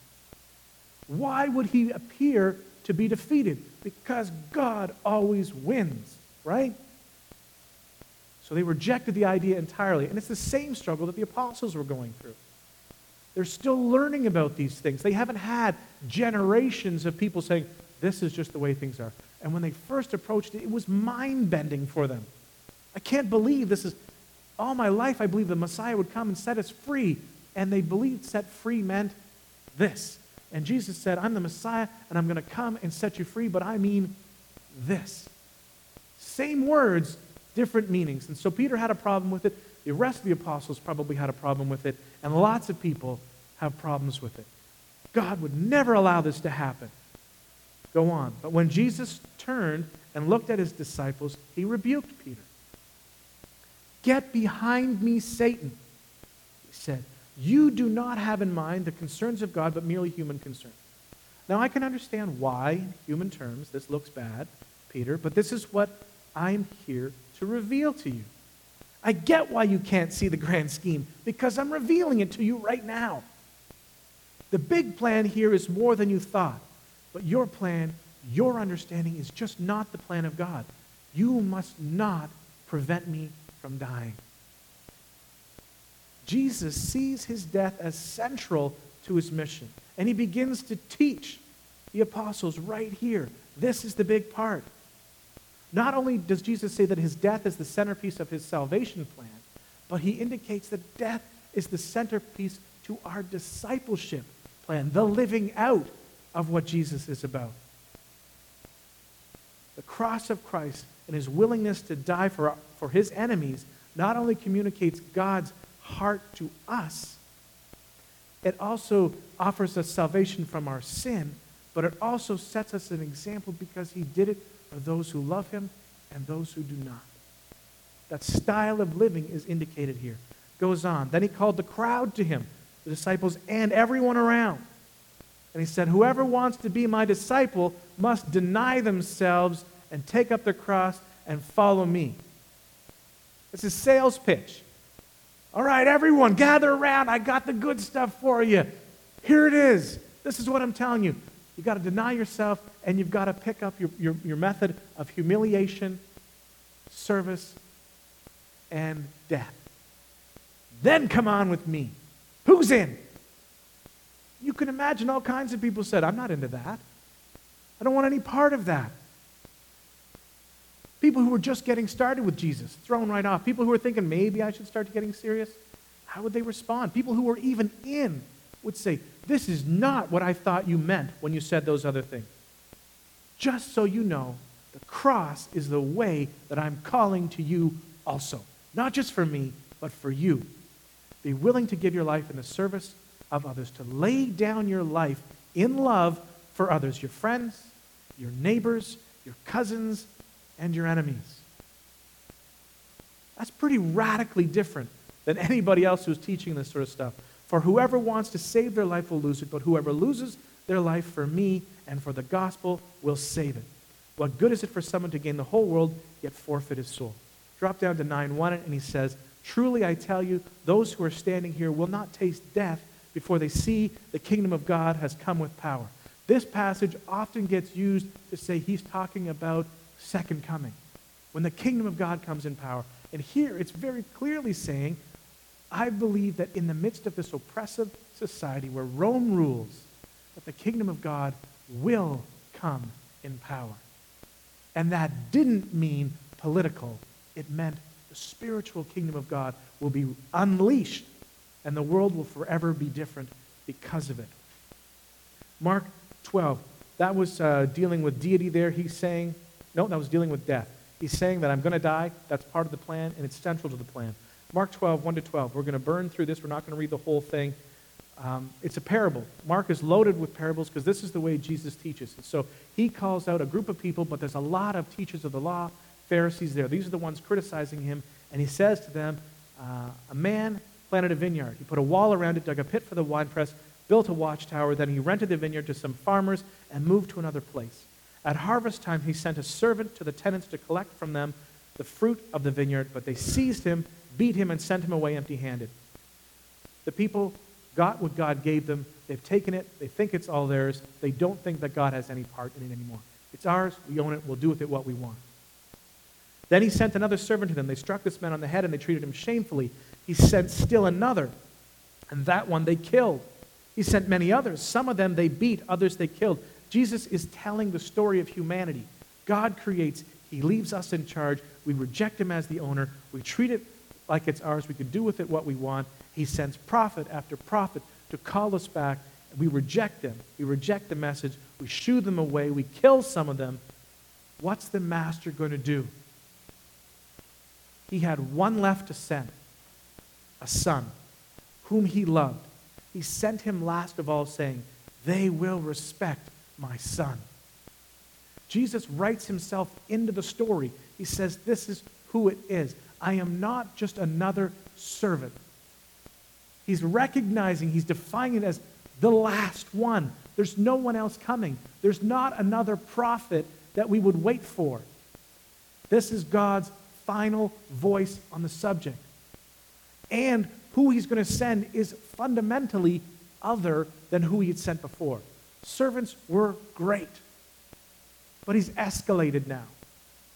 Why would he appear to be defeated? Because God always wins, right? So they rejected the idea entirely. And it's the same struggle that the apostles were going through. They're still learning about these things. They haven't had generations of people saying, this is just the way things are. And when they first approached it, it was mind bending for them. I can't believe this is all my life. I believed the Messiah would come and set us free. And they believed set free meant this. And Jesus said, I'm the Messiah, and I'm going to come and set you free, but I mean this. Same words, different meanings. And so Peter had a problem with it. The rest of the apostles probably had a problem with it. And lots of people have problems with it. God would never allow this to happen. Go on. But when Jesus turned and looked at his disciples, he rebuked Peter. Get behind me, Satan, he said. You do not have in mind the concerns of God, but merely human concerns. Now, I can understand why, in human terms, this looks bad, Peter, but this is what I'm here to reveal to you. I get why you can't see the grand scheme, because I'm revealing it to you right now. The big plan here is more than you thought, but your plan, your understanding, is just not the plan of God. You must not prevent me from dying. Jesus sees his death as central to his mission, and he begins to teach the apostles right here. This is the big part. Not only does Jesus say that his death is the centerpiece of his salvation plan, but he indicates that death is the centerpiece to our discipleship plan, the living out of what Jesus is about. The cross of Christ and his willingness to die for, for his enemies not only communicates God's heart to us, it also offers us salvation from our sin, but it also sets us an example because he did it for those who love him and those who do not. That style of living is indicated here. Goes on. Then he called the crowd to him, the disciples and everyone around. And he said, Whoever wants to be my disciple must deny themselves and take up their cross and follow me. It's a sales pitch. All right, everyone, gather around. I got the good stuff for you. Here it is. This is what I'm telling you. You've got to deny yourself, and you've got to pick up your, your, your method of humiliation, service, and death. Then come on with me. Who's in? You can imagine all kinds of people said, I'm not into that. I don't want any part of that. People who were just getting started with Jesus, thrown right off. People who were thinking, maybe I should start getting serious. How would they respond? People who were even in would say, This is not what I thought you meant when you said those other things. Just so you know, the cross is the way that I'm calling to you also. Not just for me, but for you. Be willing to give your life in the service of others, to lay down your life in love for others, your friends, your neighbors, your cousins, and your enemies. That's pretty radically different than anybody else who's teaching this sort of stuff. For whoever wants to save their life will lose it, but whoever loses their life for me and for the gospel will save it. What good is it for someone to gain the whole world yet forfeit his soul? Drop down to 9 1, and he says, Truly I tell you, those who are standing here will not taste death before they see the kingdom of God has come with power. This passage often gets used to say he's talking about second coming, when the kingdom of God comes in power. And here it's very clearly saying, I believe that in the midst of this oppressive society where Rome rules, that the kingdom of God will come in power. And that didn't mean political, it meant the spiritual kingdom of God will be unleashed and the world will forever be different because of it. Mark 12, that was uh, dealing with deity there. He's saying, no, that was dealing with death. He's saying that I'm going to die. That's part of the plan, and it's central to the plan. Mark 12, 1 to 12. We're going to burn through this. We're not going to read the whole thing. Um, it's a parable. Mark is loaded with parables because this is the way Jesus teaches. So he calls out a group of people, but there's a lot of teachers of the law, Pharisees there. These are the ones criticizing him. And he says to them, uh, A man planted a vineyard. He put a wall around it, dug a pit for the winepress, built a watchtower. Then he rented the vineyard to some farmers and moved to another place. At harvest time, he sent a servant to the tenants to collect from them the fruit of the vineyard, but they seized him, beat him, and sent him away empty handed. The people got what God gave them. They've taken it. They think it's all theirs. They don't think that God has any part in it anymore. It's ours. We own it. We'll do with it what we want. Then he sent another servant to them. They struck this man on the head and they treated him shamefully. He sent still another, and that one they killed. He sent many others. Some of them they beat, others they killed. Jesus is telling the story of humanity. God creates, He leaves us in charge. We reject Him as the owner. We treat it like it's ours. We can do with it what we want. He sends prophet after prophet to call us back. We reject them. We reject the message. We shoo them away. We kill some of them. What's the master going to do? He had one left to send a son whom he loved. He sent him last of all, saying, They will respect my son. Jesus writes himself into the story. He says, This is who it is. I am not just another servant. He's recognizing, he's defining it as the last one. There's no one else coming. There's not another prophet that we would wait for. This is God's final voice on the subject. And who he's going to send is fundamentally other than who he had sent before. Servants were great, but he's escalated now.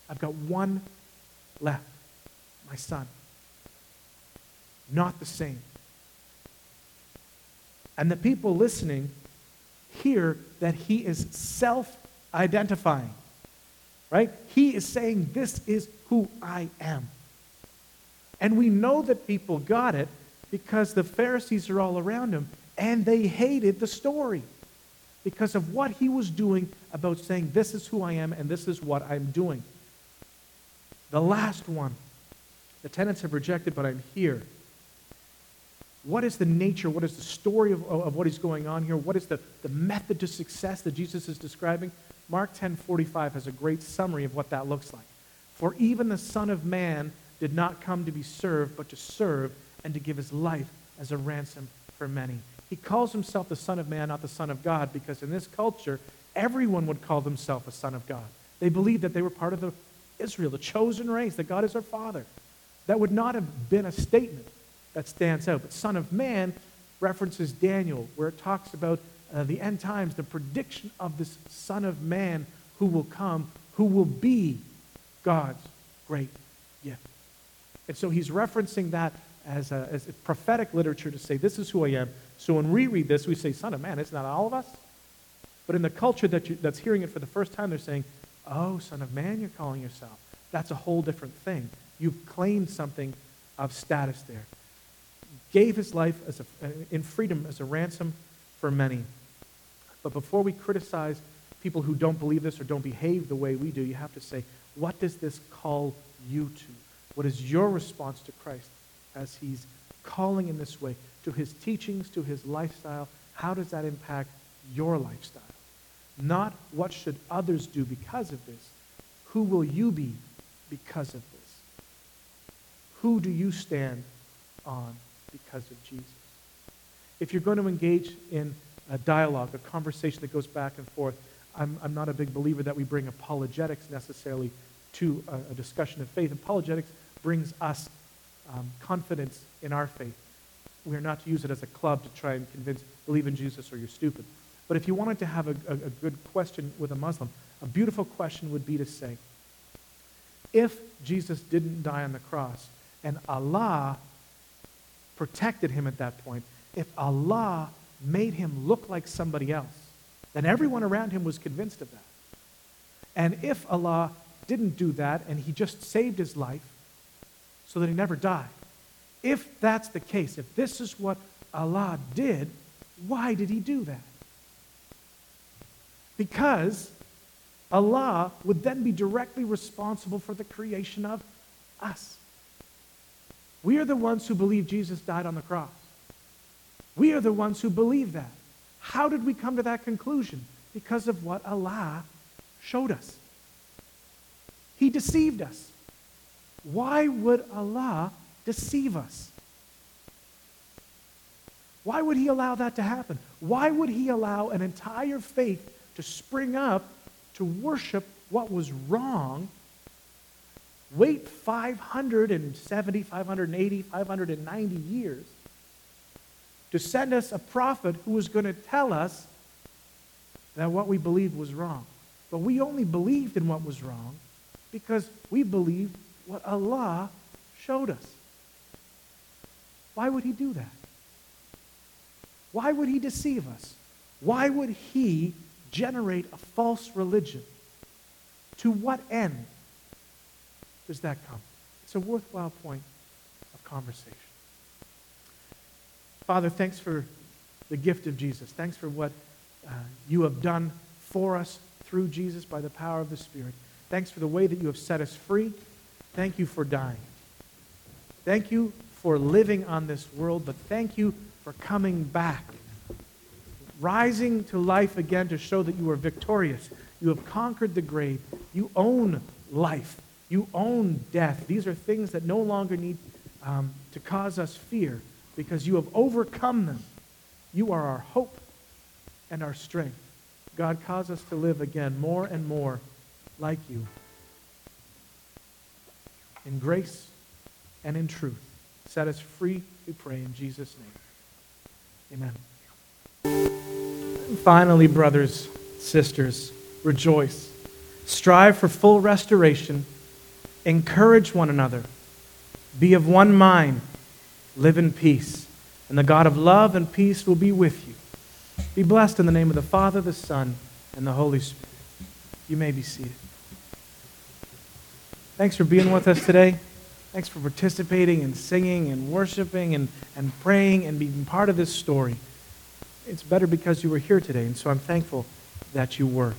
I've got one left my son. Not the same. And the people listening hear that he is self identifying. Right? He is saying, This is who I am. And we know that people got it because the Pharisees are all around him and they hated the story because of what he was doing about saying, This is who I am and this is what I'm doing. The last one, the tenants have rejected, but I'm here. What is the nature, what is the story of, of what is going on here? What is the, the method to success that Jesus is describing? Mark 10:45 has a great summary of what that looks like. For even the Son of Man did not come to be served, but to serve and to give his life as a ransom for many. He calls himself the Son of Man, not the Son of God, because in this culture, everyone would call themselves a son of God. They believed that they were part of the Israel, the chosen race, that God is our Father. That would not have been a statement that stands out. But Son of Man references Daniel, where it talks about uh, the end times, the prediction of this Son of Man who will come, who will be God's great gift. And so he's referencing that as, a, as a prophetic literature to say, This is who I am. So when we read this, we say, Son of Man, it's not all of us. But in the culture that you, that's hearing it for the first time, they're saying, Oh, Son of Man, you're calling yourself. That's a whole different thing. You've claimed something of status there. Gave his life as a, in freedom as a ransom for many. But before we criticize people who don't believe this or don't behave the way we do, you have to say, what does this call you to? What is your response to Christ as he's calling in this way to his teachings, to his lifestyle? How does that impact your lifestyle? Not what should others do because of this. Who will you be because of this? Who do you stand on because of Jesus? If you're going to engage in a dialogue, a conversation that goes back and forth, I'm, I'm not a big believer that we bring apologetics necessarily to a, a discussion of faith. Apologetics brings us um, confidence in our faith. We are not to use it as a club to try and convince, believe in Jesus or you're stupid. But if you wanted to have a, a, a good question with a Muslim, a beautiful question would be to say, if Jesus didn't die on the cross and Allah protected him at that point, if Allah made him look like somebody else, then everyone around him was convinced of that. And if Allah didn't do that and he just saved his life so that he never died. If that's the case, if this is what Allah did, why did he do that? Because Allah would then be directly responsible for the creation of us. We are the ones who believe Jesus died on the cross. We are the ones who believe that. How did we come to that conclusion? Because of what Allah showed us. He deceived us. Why would Allah deceive us? Why would He allow that to happen? Why would He allow an entire faith to spring up to worship what was wrong? Wait 570, 580, 590 years to send us a prophet who was going to tell us that what we believed was wrong. But we only believed in what was wrong because we believed what Allah showed us. Why would He do that? Why would He deceive us? Why would He generate a false religion? To what end does that come? It's a worthwhile point of conversation. Father, thanks for the gift of Jesus. Thanks for what uh, you have done for us through Jesus by the power of the Spirit. Thanks for the way that you have set us free. Thank you for dying. Thank you for living on this world, but thank you for coming back, rising to life again to show that you are victorious. You have conquered the grave. You own life. You own death. These are things that no longer need um, to cause us fear because you have overcome them. You are our hope and our strength. God, cause us to live again more and more like you in grace and in truth. Set us free, we pray, in Jesus' name. Amen. And finally, brothers, sisters, rejoice. Strive for full restoration. Encourage one another. Be of one mind. Live in peace. And the God of love and peace will be with you. Be blessed in the name of the Father, the Son, and the Holy Spirit. You may be seated. Thanks for being with us today. Thanks for participating and singing and worshiping and, and praying and being part of this story. It's better because you were here today, and so I'm thankful that you were.